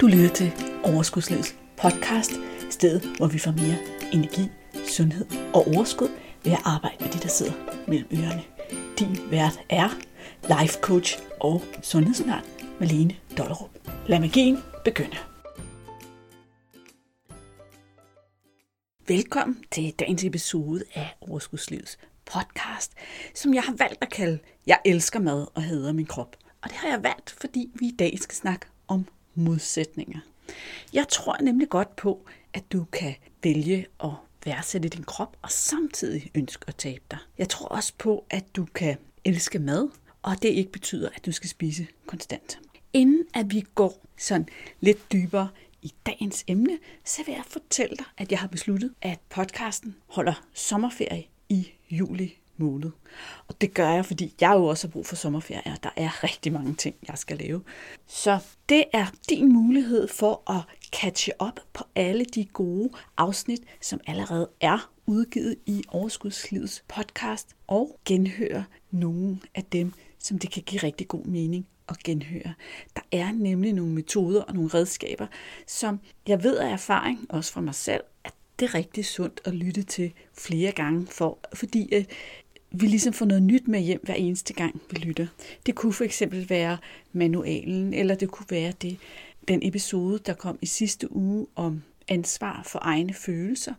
Du lytter til Overskudslivets podcast, stedet hvor vi får mere energi, sundhed og overskud ved at arbejde med de, der sidder mellem ørerne. Din vært er life coach og sundhedsundern Malene Dollerup. Lad magien begynde. Velkommen til dagens episode af Overskudslivets podcast, som jeg har valgt at kalde Jeg elsker mad og hader min krop. Og det har jeg valgt, fordi vi i dag skal snakke om modsætninger. Jeg tror nemlig godt på, at du kan vælge at værdsætte din krop og samtidig ønske at tabe dig. Jeg tror også på, at du kan elske mad, og det ikke betyder, at du skal spise konstant. Inden at vi går sådan lidt dybere i dagens emne, så vil jeg fortælle dig, at jeg har besluttet, at podcasten holder sommerferie i juli måned. Og det gør jeg, fordi jeg jo også har brug for sommerferie, og der er rigtig mange ting, jeg skal lave. Så det er din mulighed for at catche op på alle de gode afsnit, som allerede er udgivet i Overskudslivets podcast, og genhøre nogle af dem, som det kan give rigtig god mening at genhøre. Der er nemlig nogle metoder og nogle redskaber, som jeg ved af erfaring, også fra mig selv, at det er rigtig sundt at lytte til flere gange, for, fordi øh, vi ligesom får noget nyt med hjem hver eneste gang, vi lytter. Det kunne for eksempel være manualen, eller det kunne være det, den episode, der kom i sidste uge om ansvar for egne følelser,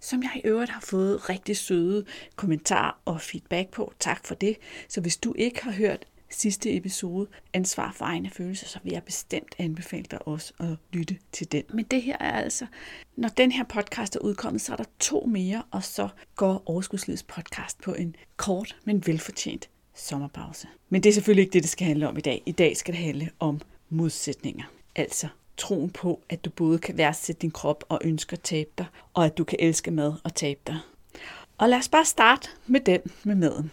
som jeg i øvrigt har fået rigtig søde kommentarer og feedback på. Tak for det. Så hvis du ikke har hørt sidste episode, Ansvar for egne følelser, så vil jeg bestemt anbefale dig også at lytte til den. Men det her er altså, når den her podcast er udkommet, så er der to mere, og så går Overskudslivets podcast på en kort, men velfortjent sommerpause. Men det er selvfølgelig ikke det, det skal handle om i dag. I dag skal det handle om modsætninger. Altså troen på, at du både kan værdsætte din krop og ønsker at tabe dig, og at du kan elske mad og tabe dig. Og lad os bare starte med den med maden.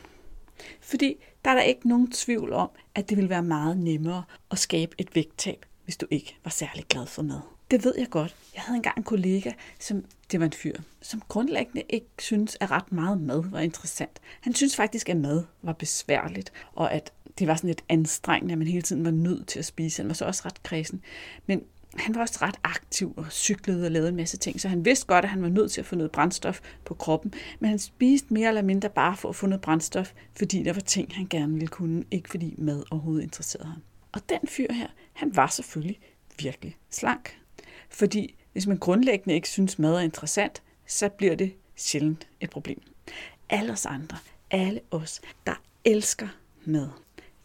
Fordi der er der ikke nogen tvivl om, at det vil være meget nemmere at skabe et vægttab, hvis du ikke var særlig glad for mad. Det ved jeg godt. Jeg havde engang en kollega, som det var en fyr, som grundlæggende ikke synes, at ret meget mad var interessant. Han synes faktisk, at mad var besværligt, og at det var sådan lidt anstrengende, at man hele tiden var nødt til at spise. Han var så også ret kredsen. Men han var også ret aktiv og cyklede og lavede en masse ting, så han vidste godt, at han var nødt til at få noget brændstof på kroppen, men han spiste mere eller mindre bare for at få noget brændstof, fordi der var ting, han gerne ville kunne, ikke fordi mad overhovedet interesserede ham. Og den fyr her, han var selvfølgelig virkelig slank. Fordi hvis man grundlæggende ikke synes, mad er interessant, så bliver det sjældent et problem. Alle os andre, alle os, der elsker mad.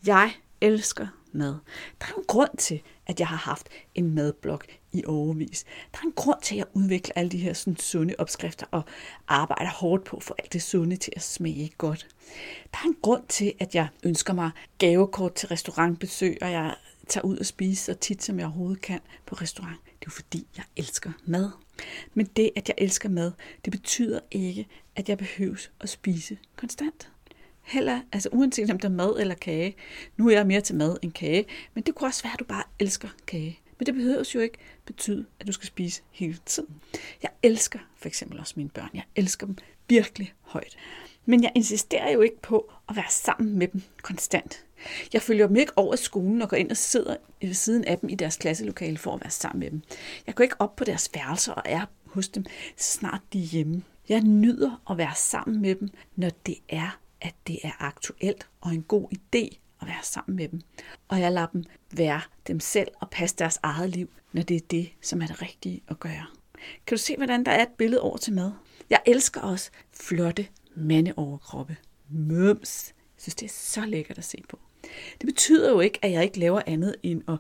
Jeg elsker mad. Der er en grund til, at jeg har haft en madblok i overvis. Der er en grund til, at jeg udvikler alle de her sådan, sunde opskrifter og arbejder hårdt på for alt det sunde til at smage godt. Der er en grund til, at jeg ønsker mig gavekort til restaurantbesøg, og jeg tager ud og spiser så tit, som jeg overhovedet kan på restaurant. Det er fordi, jeg elsker mad. Men det, at jeg elsker mad, det betyder ikke, at jeg behøves at spise konstant. Heller, altså uanset om der er mad eller kage. Nu er jeg mere til mad end kage, men det kunne også være, at du bare elsker kage. Men det behøver jo ikke betyde, at du skal spise hele tiden. Jeg elsker for eksempel også mine børn. Jeg elsker dem virkelig højt. Men jeg insisterer jo ikke på at være sammen med dem konstant. Jeg følger dem ikke over i skolen og går ind og sidder ved siden af dem i deres klasselokale for at være sammen med dem. Jeg går ikke op på deres værelser og er hos dem, så snart de er hjemme. Jeg nyder at være sammen med dem, når det er at det er aktuelt og en god idé at være sammen med dem. Og jeg lader dem være dem selv og passe deres eget liv, når det er det, som er det rigtige at gøre. Kan du se, hvordan der er et billede over til mad? Jeg elsker også flotte mandeoverkroppe. Mums. Jeg synes, det er så lækkert at se på. Det betyder jo ikke, at jeg ikke laver andet end at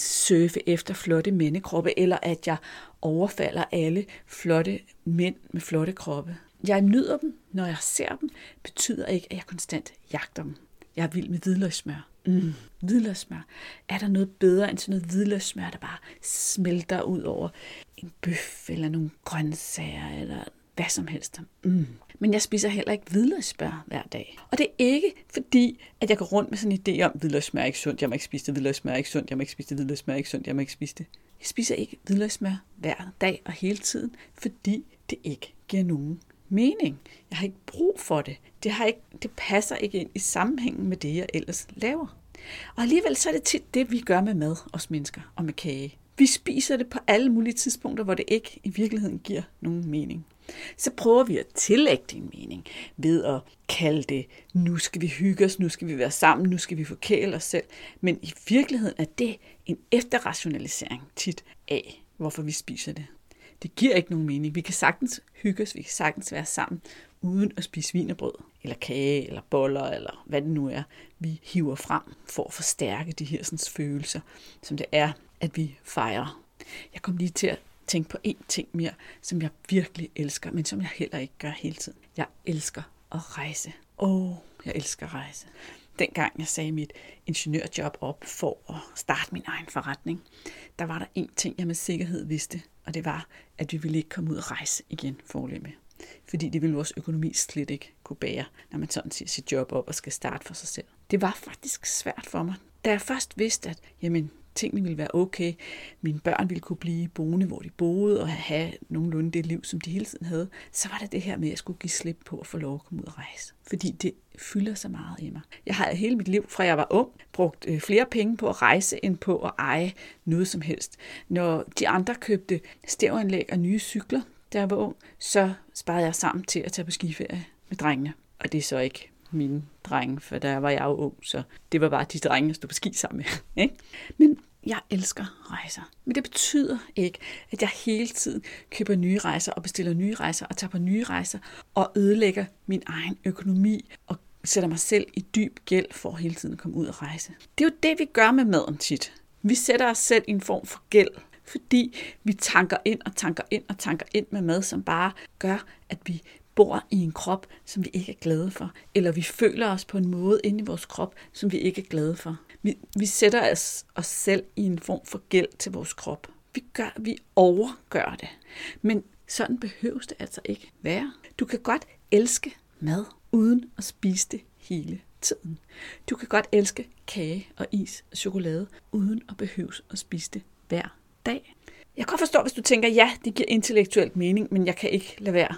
surfe efter flotte mandekroppe, eller at jeg overfalder alle flotte mænd med flotte kroppe. Jeg nyder dem, når jeg ser dem, betyder ikke, at jeg konstant jagter dem. Jeg er vild med hvidløgssmør. Mm, hvidløgssmør. Er der noget bedre end sådan noget hvidløgssmør, der bare smelter ud over en bøf eller nogle grøntsager eller hvad som helst. Mm. Men jeg spiser heller ikke hvidløgssmør hver dag. Og det er ikke fordi, at jeg går rundt med sådan en idé om, at hvidløgssmør er ikke sundt, jeg må ikke spise det, hvidløgssmør er ikke sundt, jeg må ikke spise det, hvidløgssmør er ikke sundt, jeg må ikke spise det. Jeg spiser ikke hvidløgssmør hver dag og hele tiden, fordi det ikke giver nogen mening. Jeg har ikke brug for det. Det, har ikke, det passer ikke ind i sammenhængen med det, jeg ellers laver. Og alligevel så er det tit det, vi gør med mad, os mennesker, og med kage. Vi spiser det på alle mulige tidspunkter, hvor det ikke i virkeligheden giver nogen mening. Så prøver vi at tillægge det mening ved at kalde det, nu skal vi hygge os, nu skal vi være sammen, nu skal vi forkæle os selv. Men i virkeligheden er det en efterrationalisering tit af, hvorfor vi spiser det. Det giver ikke nogen mening. Vi kan sagtens hygge os, vi kan sagtens være sammen, uden at spise vinerbrød, eller kage, eller boller, eller hvad det nu er, vi hiver frem for at forstærke de her sådan, følelser, som det er, at vi fejrer. Jeg kom lige til at tænke på én ting mere, som jeg virkelig elsker, men som jeg heller ikke gør hele tiden. Jeg elsker at rejse. Åh, oh, jeg elsker at rejse. Dengang jeg sagde mit ingeniørjob op for at starte min egen forretning, der var der én ting, jeg med sikkerhed vidste, og det var, at vi ville ikke komme ud og rejse igen forløbig. Fordi det ville vores økonomi slet ikke kunne bære, når man sådan siger sit job op og skal starte for sig selv. Det var faktisk svært for mig. Da jeg først vidste, at jamen, tingene ville være okay, mine børn ville kunne blive boende, hvor de boede, og have nogenlunde det liv, som de hele tiden havde, så var det det her med, at jeg skulle give slip på at få lov at komme ud og rejse. Fordi det fylder så meget i mig. Jeg har hele mit liv, fra jeg var ung, brugt øh, flere penge på at rejse, end på at eje noget som helst. Når de andre købte stævanlæg og nye cykler, da jeg var ung, så sparede jeg sammen til at tage på skiferie med drengene. Og det er så ikke mine drenge, for der var jeg jo ung, så det var bare de drenge, jeg stod på ski sammen med. Ikke? Men jeg elsker rejser. Men det betyder ikke, at jeg hele tiden køber nye rejser og bestiller nye rejser og tager på nye rejser og ødelægger min egen økonomi og sætter mig selv i dyb gæld for hele tiden at komme ud og rejse. Det er jo det, vi gør med maden tit. Vi sætter os selv i en form for gæld, fordi vi tanker ind og tanker ind og tanker ind med mad, som bare gør, at vi bor i en krop, som vi ikke er glade for, eller vi føler os på en måde inde i vores krop, som vi ikke er glade for. Vi, vi sætter os, os selv i en form for gæld til vores krop. Vi, gør, vi overgør det. Men sådan behøves det altså ikke være. Du kan godt elske mad, uden at spise det hele tiden. Du kan godt elske kage og is og chokolade, uden at behøves at spise det hver dag. Jeg kan godt forstå, hvis du tænker, ja, det giver intellektuelt mening, men jeg kan ikke lade være.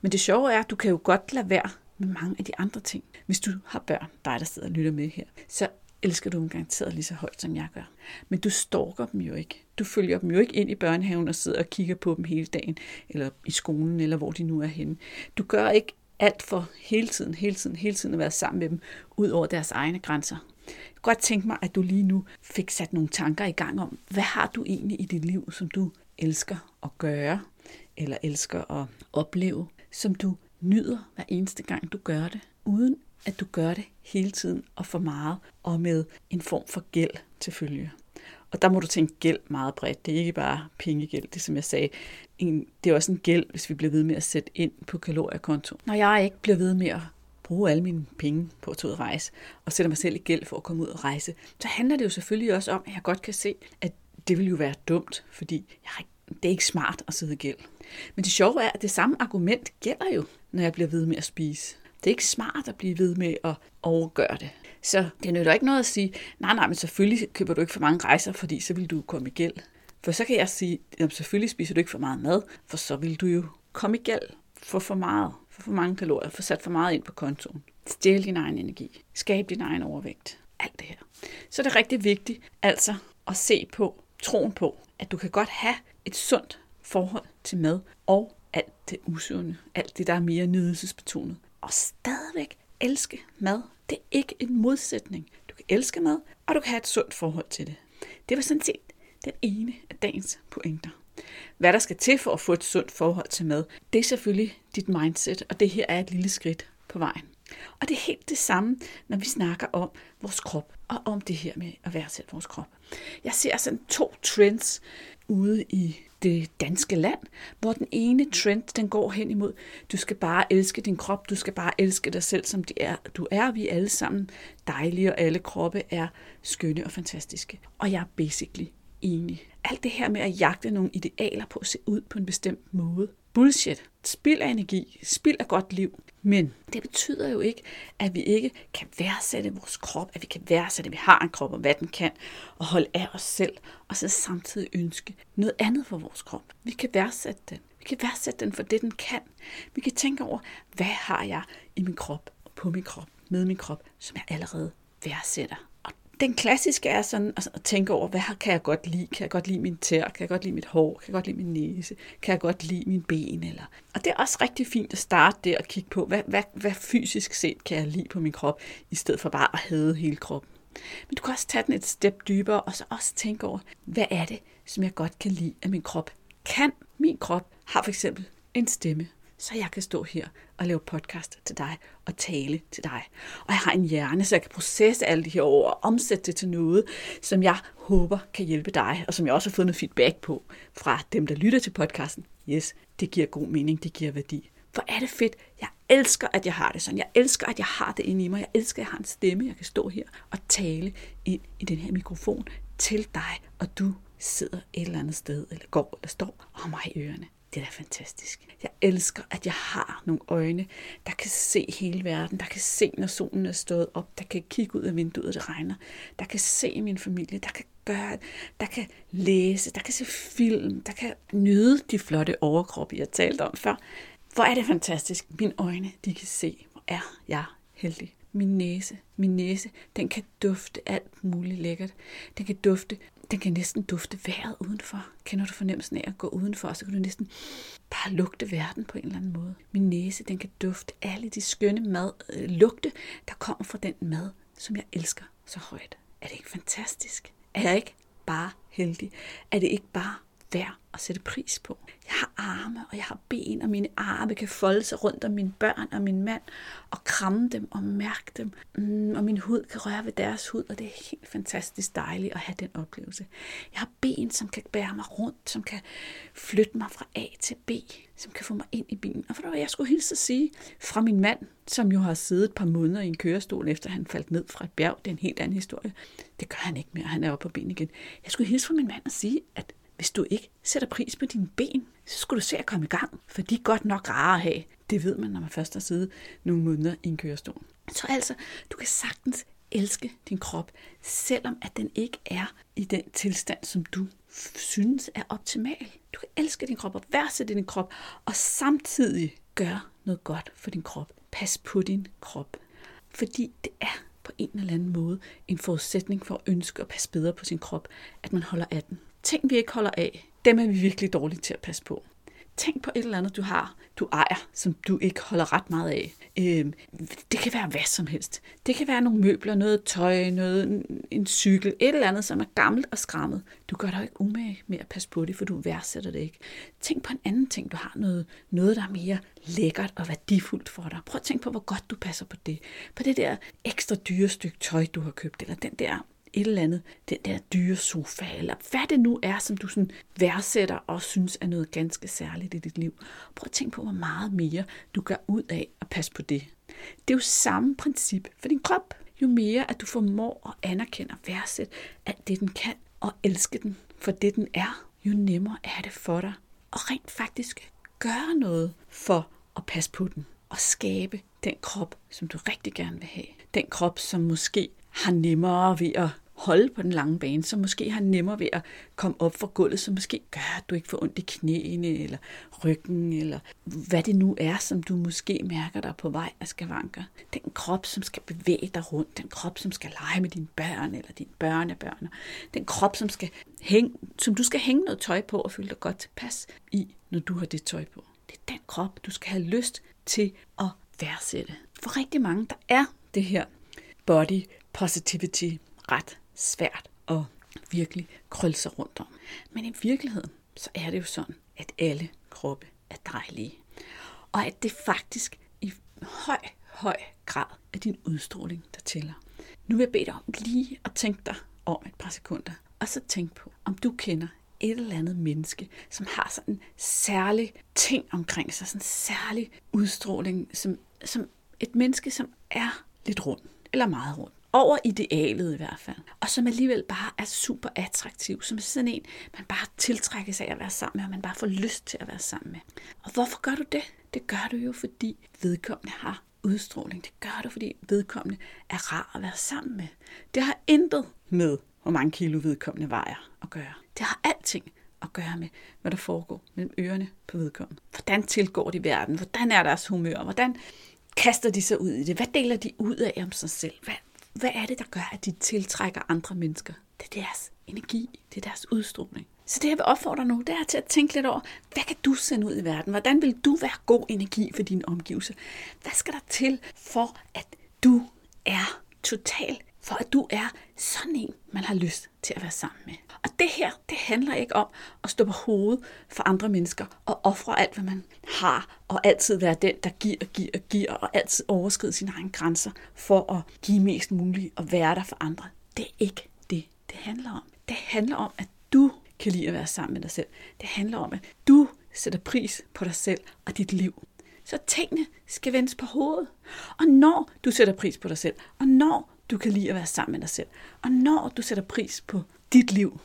Men det sjove er, at du kan jo godt lade være med mange af de andre ting. Hvis du har børn, dig der sidder og lytter med her, så elsker du dem garanteret lige så højt, som jeg gør. Men du stalker dem jo ikke. Du følger dem jo ikke ind i børnehaven og sidder og kigger på dem hele dagen, eller i skolen, eller hvor de nu er henne. Du gør ikke alt for hele tiden, hele tiden, hele tiden at være sammen med dem, ud over deres egne grænser. Jeg kunne godt tænke mig, at du lige nu fik sat nogle tanker i gang om, hvad har du egentlig i dit liv, som du elsker at gøre, eller elsker at opleve, som du nyder hver eneste gang, du gør det, uden at du gør det hele tiden og for meget, og med en form for gæld til følge. Og der må du tænke gæld meget bredt. Det er ikke bare pengegæld, det som jeg sagde. En, det er også en gæld, hvis vi bliver ved med at sætte ind på kaloriekonto. Når jeg ikke bliver ved med at bruge alle mine penge på at tage ud og rejse, og sætter mig selv i gæld for at komme ud og rejse, så handler det jo selvfølgelig også om, at jeg godt kan se, at det vil jo være dumt, fordi jeg har det er ikke smart at sidde i gæld. Men det sjove er, at det samme argument gælder jo, når jeg bliver ved med at spise. Det er ikke smart at blive ved med at overgøre det. Så det nytter ikke noget at sige, nej, nej, men selvfølgelig køber du ikke for mange rejser, fordi så vil du komme i gæld. For så kan jeg sige, at selvfølgelig spiser du ikke for meget mad, for så vil du jo komme i gæld for for meget, for for mange kalorier, for sat for meget ind på kontoen. Stjæl din egen energi. Skab din egen overvægt. Alt det her. Så det er rigtig vigtigt altså at se på troen på, at du kan godt have et sundt forhold til mad og alt det usunde, alt det, der er mere nydelsesbetonet, og stadigvæk elske mad. Det er ikke en modsætning. Du kan elske mad, og du kan have et sundt forhold til det. Det var sådan set den ene af dagens pointer. Hvad der skal til for at få et sundt forhold til mad, det er selvfølgelig dit mindset, og det her er et lille skridt på vejen. Og det er helt det samme, når vi snakker om vores krop, og om det her med at værdsætte vores krop. Jeg ser sådan to trends ude i det danske land, hvor den ene trend, den går hen imod, du skal bare elske din krop, du skal bare elske dig selv, som de er. du er. Vi er alle sammen dejlige, og alle kroppe er skønne og fantastiske. Og jeg er basically enig. Alt det her med at jagte nogle idealer på at se ud på en bestemt måde. Bullshit. Spild af energi. Spild af godt liv. Men det betyder jo ikke, at vi ikke kan værdsætte vores krop, at vi kan værdsætte, at vi har en krop og hvad den kan, og holde af os selv, og så samtidig ønske noget andet for vores krop. Vi kan værdsætte den. Vi kan værdsætte den for det, den kan. Vi kan tænke over, hvad har jeg i min krop, på min krop, med min krop, som jeg allerede værdsætter. Den klassiske er sådan altså, at tænke over, hvad kan jeg godt lide? Kan jeg godt lide min tær? Kan jeg godt lide mit hår? Kan jeg godt lide min næse? Kan jeg godt lide min ben? Eller... Og det er også rigtig fint at starte der og kigge på, hvad, hvad, hvad fysisk set kan jeg lide på min krop, i stedet for bare at hade hele kroppen. Men du kan også tage den et step dybere, og så også tænke over, hvad er det, som jeg godt kan lide af min krop? Kan min krop har for eksempel en stemme? Så jeg kan stå her og lave podcast til dig og tale til dig. Og jeg har en hjerne, så jeg kan processe alle de her ord og omsætte det til noget, som jeg håber kan hjælpe dig, og som jeg også har fået noget feedback på fra dem, der lytter til podcasten. Yes, det giver god mening, det giver værdi. Hvor er det fedt. Jeg elsker, at jeg har det sådan. Jeg elsker, at jeg har det inde i mig. Jeg elsker, at jeg har en stemme. Jeg kan stå her og tale ind i den her mikrofon til dig, og du sidder et eller andet sted, eller går eller står og har mig i ørerne. Det er da fantastisk. Jeg elsker, at jeg har nogle øjne, der kan se hele verden, der kan se, når solen er stået op, der kan kigge ud af vinduet, og det regner, der kan se min familie, der kan gøre, der kan læse, der kan se film, der kan nyde de flotte overkroppe, jeg talte om før. Hvor er det fantastisk. Mine øjne, de kan se, hvor er jeg heldig. Min næse, min næse, den kan dufte alt muligt lækkert. Den kan dufte den kan næsten dufte vejret udenfor. Kender du fornemmelsen af at gå udenfor, så kan du næsten bare lugte verden på en eller anden måde. Min næse, den kan dufte alle de skønne mad, øh, lugte, der kommer fra den mad, som jeg elsker så højt. Er det ikke fantastisk? Er jeg ikke bare heldig? Er det ikke bare værd at sætte pris på. Jeg har arme, og jeg har ben, og mine arme kan folde sig rundt om mine børn og min mand, og kramme dem og mærke dem, mm, og min hud kan røre ved deres hud, og det er helt fantastisk dejligt at have den oplevelse. Jeg har ben, som kan bære mig rundt, som kan flytte mig fra A til B, som kan få mig ind i bilen. Og for hvad jeg skulle hilse at sige fra min mand, som jo har siddet et par måneder i en kørestol, efter han faldt ned fra et bjerg. Det er en helt anden historie. Det gør han ikke mere. Han er oppe på ben igen. Jeg skulle hilse fra min mand og sige, at hvis du ikke sætter pris på dine ben, så skulle du se at komme i gang, for de er godt nok rare at have. Det ved man, når man først har siddet nogle måneder i en kørestol. Så altså, du kan sagtens elske din krop, selvom at den ikke er i den tilstand, som du synes er optimal. Du kan elske din krop og værdsætte din krop, og samtidig gøre noget godt for din krop. Pas på din krop. Fordi det er på en eller anden måde en forudsætning for at ønske at passe bedre på sin krop, at man holder af den ting, vi ikke holder af, dem er vi virkelig dårlige til at passe på. Tænk på et eller andet, du har, du ejer, som du ikke holder ret meget af. Øh, det kan være hvad som helst. Det kan være nogle møbler, noget tøj, noget, en cykel, et eller andet, som er gammelt og skrammet. Du gør dig ikke umage med at passe på det, for du værdsætter det ikke. Tænk på en anden ting. Du har noget, noget, der er mere lækkert og værdifuldt for dig. Prøv at tænke på, hvor godt du passer på det. På det der ekstra dyre stykke tøj, du har købt, eller den der et eller andet, den der dyre sofa, eller hvad det nu er, som du sådan værdsætter og synes er noget ganske særligt i dit liv. Prøv at tænke på, hvor meget mere du gør ud af at passe på det. Det er jo samme princip for din krop. Jo mere, at du formår at anerkende og værdsætte alt det, den kan, og elske den for det, den er, jo nemmere er det for dig at rent faktisk gøre noget for at passe på den og skabe den krop, som du rigtig gerne vil have. Den krop, som måske har nemmere ved at holde på den lange bane, som måske har nemmere ved at komme op fra gulvet, som måske gør, at du ikke får ondt i knæene, eller ryggen, eller hvad det nu er, som du måske mærker dig på vej af skavanker. Den krop, som skal bevæge dig rundt, den krop, som skal lege med dine børn, eller dine børnebørn, den krop, som, skal hænge, som du skal hænge noget tøj på og føle dig godt tilpas i, når du har det tøj på. Det er den krop, du skal have lyst til at værdsætte. For rigtig mange, der er det her body positivity ret svært at virkelig krølle sig rundt om. Men i virkeligheden, så er det jo sådan, at alle kroppe er dejlige. Og at det faktisk i høj, høj grad er din udstråling, der tæller. Nu vil jeg bede dig om lige at tænke dig om et par sekunder, og så tænk på, om du kender et eller andet menneske, som har sådan en særlig ting omkring sig, sådan en særlig udstråling, som, som et menneske, som er lidt rund, eller meget rund over idealet i hvert fald, og som alligevel bare er super attraktiv, som er sådan en, man bare tiltrækker sig af at være sammen med, og man bare får lyst til at være sammen med. Og hvorfor gør du det? Det gør du jo, fordi vedkommende har udstråling. Det gør du, fordi vedkommende er rar at være sammen med. Det har intet med, hvor mange kilo vedkommende vejer at gøre. Det har alting at gøre med, hvad der foregår mellem ørerne på vedkommende. Hvordan tilgår de verden? Hvordan er deres humør? Hvordan kaster de sig ud i det? Hvad deler de ud af om sig selv? Hvad, hvad er det, der gør, at de tiltrækker andre mennesker? Det er deres energi, det er deres udstråling. Så det, jeg vil opfordre nu, det er til at tænke lidt over, hvad kan du sende ud i verden? Hvordan vil du være god energi for din omgivelser? Hvad skal der til for, at du er total for at du er sådan en, man har lyst til at være sammen med. Og det her, det handler ikke om at stå på hovedet for andre mennesker og ofre alt, hvad man har, og altid være den, der giver og giver og giver, og altid overskride sine egne grænser for at give mest muligt og være der for andre. Det er ikke det, det handler om. Det handler om, at du kan lide at være sammen med dig selv. Det handler om, at du sætter pris på dig selv og dit liv. Så tingene skal vendes på hovedet. Og når du sætter pris på dig selv, og når du kan lide at være sammen med dig selv. Og når du sætter pris på dit liv,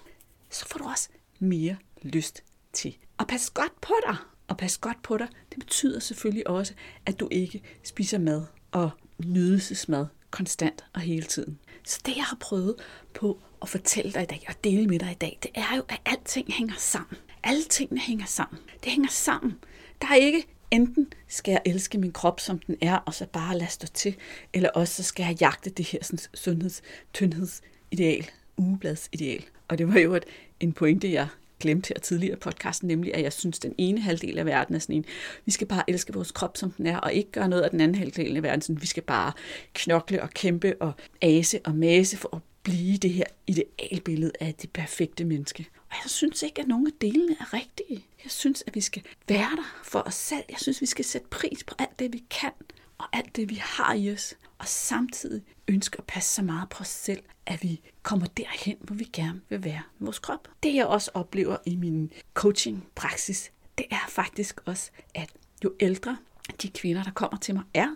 så får du også mere lyst til at passe godt på dig. Og passe godt på dig, det betyder selvfølgelig også, at du ikke spiser mad og nydelsesmad konstant og hele tiden. Så det, jeg har prøvet på at fortælle dig i dag og dele med dig i dag, det er jo, at alting hænger sammen. Alle tingene hænger sammen. Det hænger sammen. Der er ikke enten skal jeg elske min krop, som den er, og så bare lade stå til, eller også så skal jeg jagte det her sådan, sundheds, tyndhedsideal, ugebladsideal. Og det var jo et, en pointe, jeg glemte her tidligere i podcasten, nemlig at jeg synes, at den ene halvdel af verden er sådan en, vi skal bare elske vores krop, som den er, og ikke gøre noget af den anden halvdel af verden, sådan, vi skal bare knokle og kæmpe og ase og mase for at blive det her idealbillede af det perfekte menneske. Og jeg synes ikke, at nogen af delene er rigtige. Jeg synes, at vi skal være der for os selv. Jeg synes, vi skal sætte pris på alt det, vi kan, og alt det, vi har i os. Og samtidig ønske at passe så meget på os selv, at vi kommer derhen, hvor vi gerne vil være med vores krop. Det jeg også oplever i min coaching-praksis, det er faktisk også, at jo ældre de kvinder, der kommer til mig, er,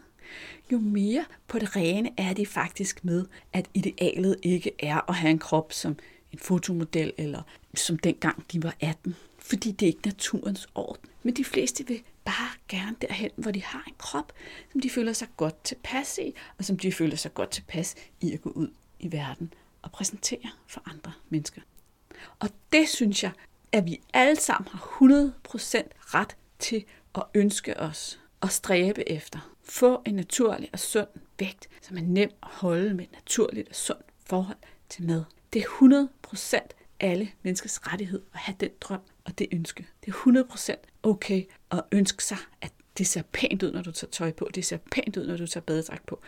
jo mere på det rene er de faktisk med, at idealet ikke er at have en krop som en fotomodel, eller som dengang de var 18. Fordi det er ikke naturens orden. Men de fleste vil bare gerne derhen, hvor de har en krop, som de føler sig godt tilpas i, og som de føler sig godt tilpas i at gå ud i verden og præsentere for andre mennesker. Og det synes jeg, at vi alle sammen har 100% ret til at ønske os og stræbe efter. Få en naturlig og sund vægt, som er nem at holde med et naturligt og sundt forhold til mad. Det er 100% alle menneskers rettighed at have den drøm og det ønske. Det er 100% okay at ønske sig, at det ser pænt ud, når du tager tøj på. Det ser pænt ud, når du tager badedragt på.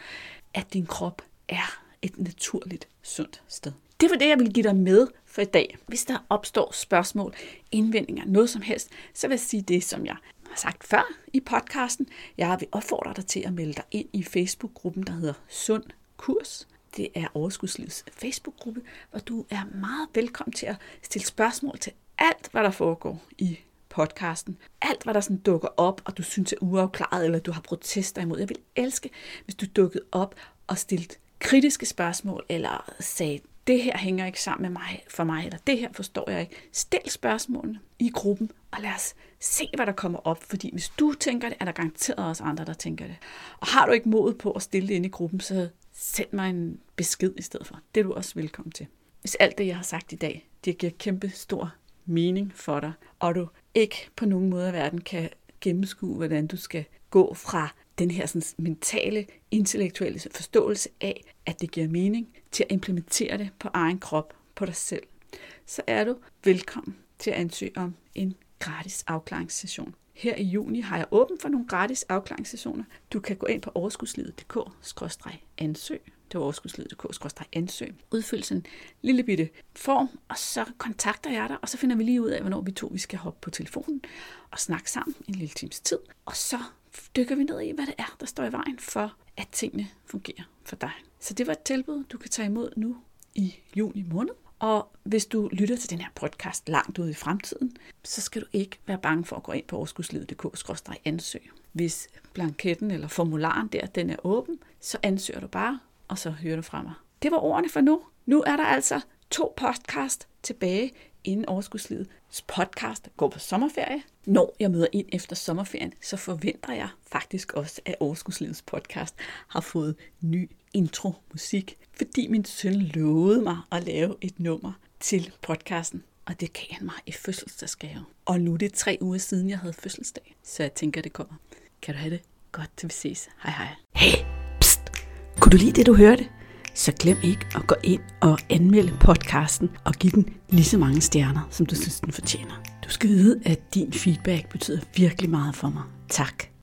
At din krop er et naturligt, sundt sted. Det var det, jeg ville give dig med for i dag. Hvis der opstår spørgsmål, indvendinger, noget som helst, så vil jeg sige det, som jeg har sagt før i podcasten. Jeg vil opfordre dig til at melde dig ind i Facebook-gruppen, der hedder Sund Kurs. Det er Overskudslivets Facebook-gruppe, hvor du er meget velkommen til at stille spørgsmål til alt, hvad der foregår i podcasten. Alt, hvad der sådan dukker op, og du synes er uafklaret, eller du har protester imod. Jeg vil elske, hvis du dukkede op og stillede kritiske spørgsmål, eller sagde, det her hænger ikke sammen med mig, for mig, eller det her forstår jeg ikke. Stil spørgsmålene i gruppen, og lad os se, hvad der kommer op, fordi hvis du tænker det, er der garanteret også andre, der tænker det. Og har du ikke mod på at stille det ind i gruppen, så send mig en besked i stedet for. Det er du også velkommen til. Hvis alt det, jeg har sagt i dag, det giver kæmpe stor mening for dig, og du ikke på nogen måde i verden kan gennemskue, hvordan du skal gå fra den her sådan, mentale, intellektuelle forståelse af, at det giver mening, til at implementere det på egen krop, på dig selv, så er du velkommen til at ansøge om en gratis afklaringssession. Her i juni har jeg åben for nogle gratis afklaringssessioner. Du kan gå ind på overskudslivet.dk-ansøg. Det er overskudslivet.dk-ansøg. Udfyld sådan en lille bitte form, og så kontakter jeg dig, og så finder vi lige ud af, hvornår vi to vi skal hoppe på telefonen og snakke sammen en lille times tid. Og så dykker vi ned i, hvad det er, der står i vejen for, at tingene fungerer for dig. Så det var et tilbud, du kan tage imod nu i juni måned. Og hvis du lytter til den her podcast langt ude i fremtiden, så skal du ikke være bange for at gå ind på overskudslivet.dk-ansøg. Hvis blanketten eller formularen der, den er åben, så ansøger du bare, og så hører du fra mig. Det var ordene for nu. Nu er der altså to podcast tilbage inden Overskudslivets podcast går på sommerferie. Når jeg møder ind efter sommerferien, så forventer jeg faktisk også, at Overskudslivets podcast har fået ny intro-musik, fordi min søn lovede mig at lave et nummer til podcasten, og det gav han mig i fødselsdagsgave. Og nu er det tre uger siden, jeg havde fødselsdag, så jeg tænker, det kommer. Kan du have det godt, til vi ses. Hej hej. Hey, pst! Kunne du lide det, du hørte? så glem ikke at gå ind og anmelde podcasten og give den lige så mange stjerner, som du synes, den fortjener. Du skal vide, at din feedback betyder virkelig meget for mig. Tak.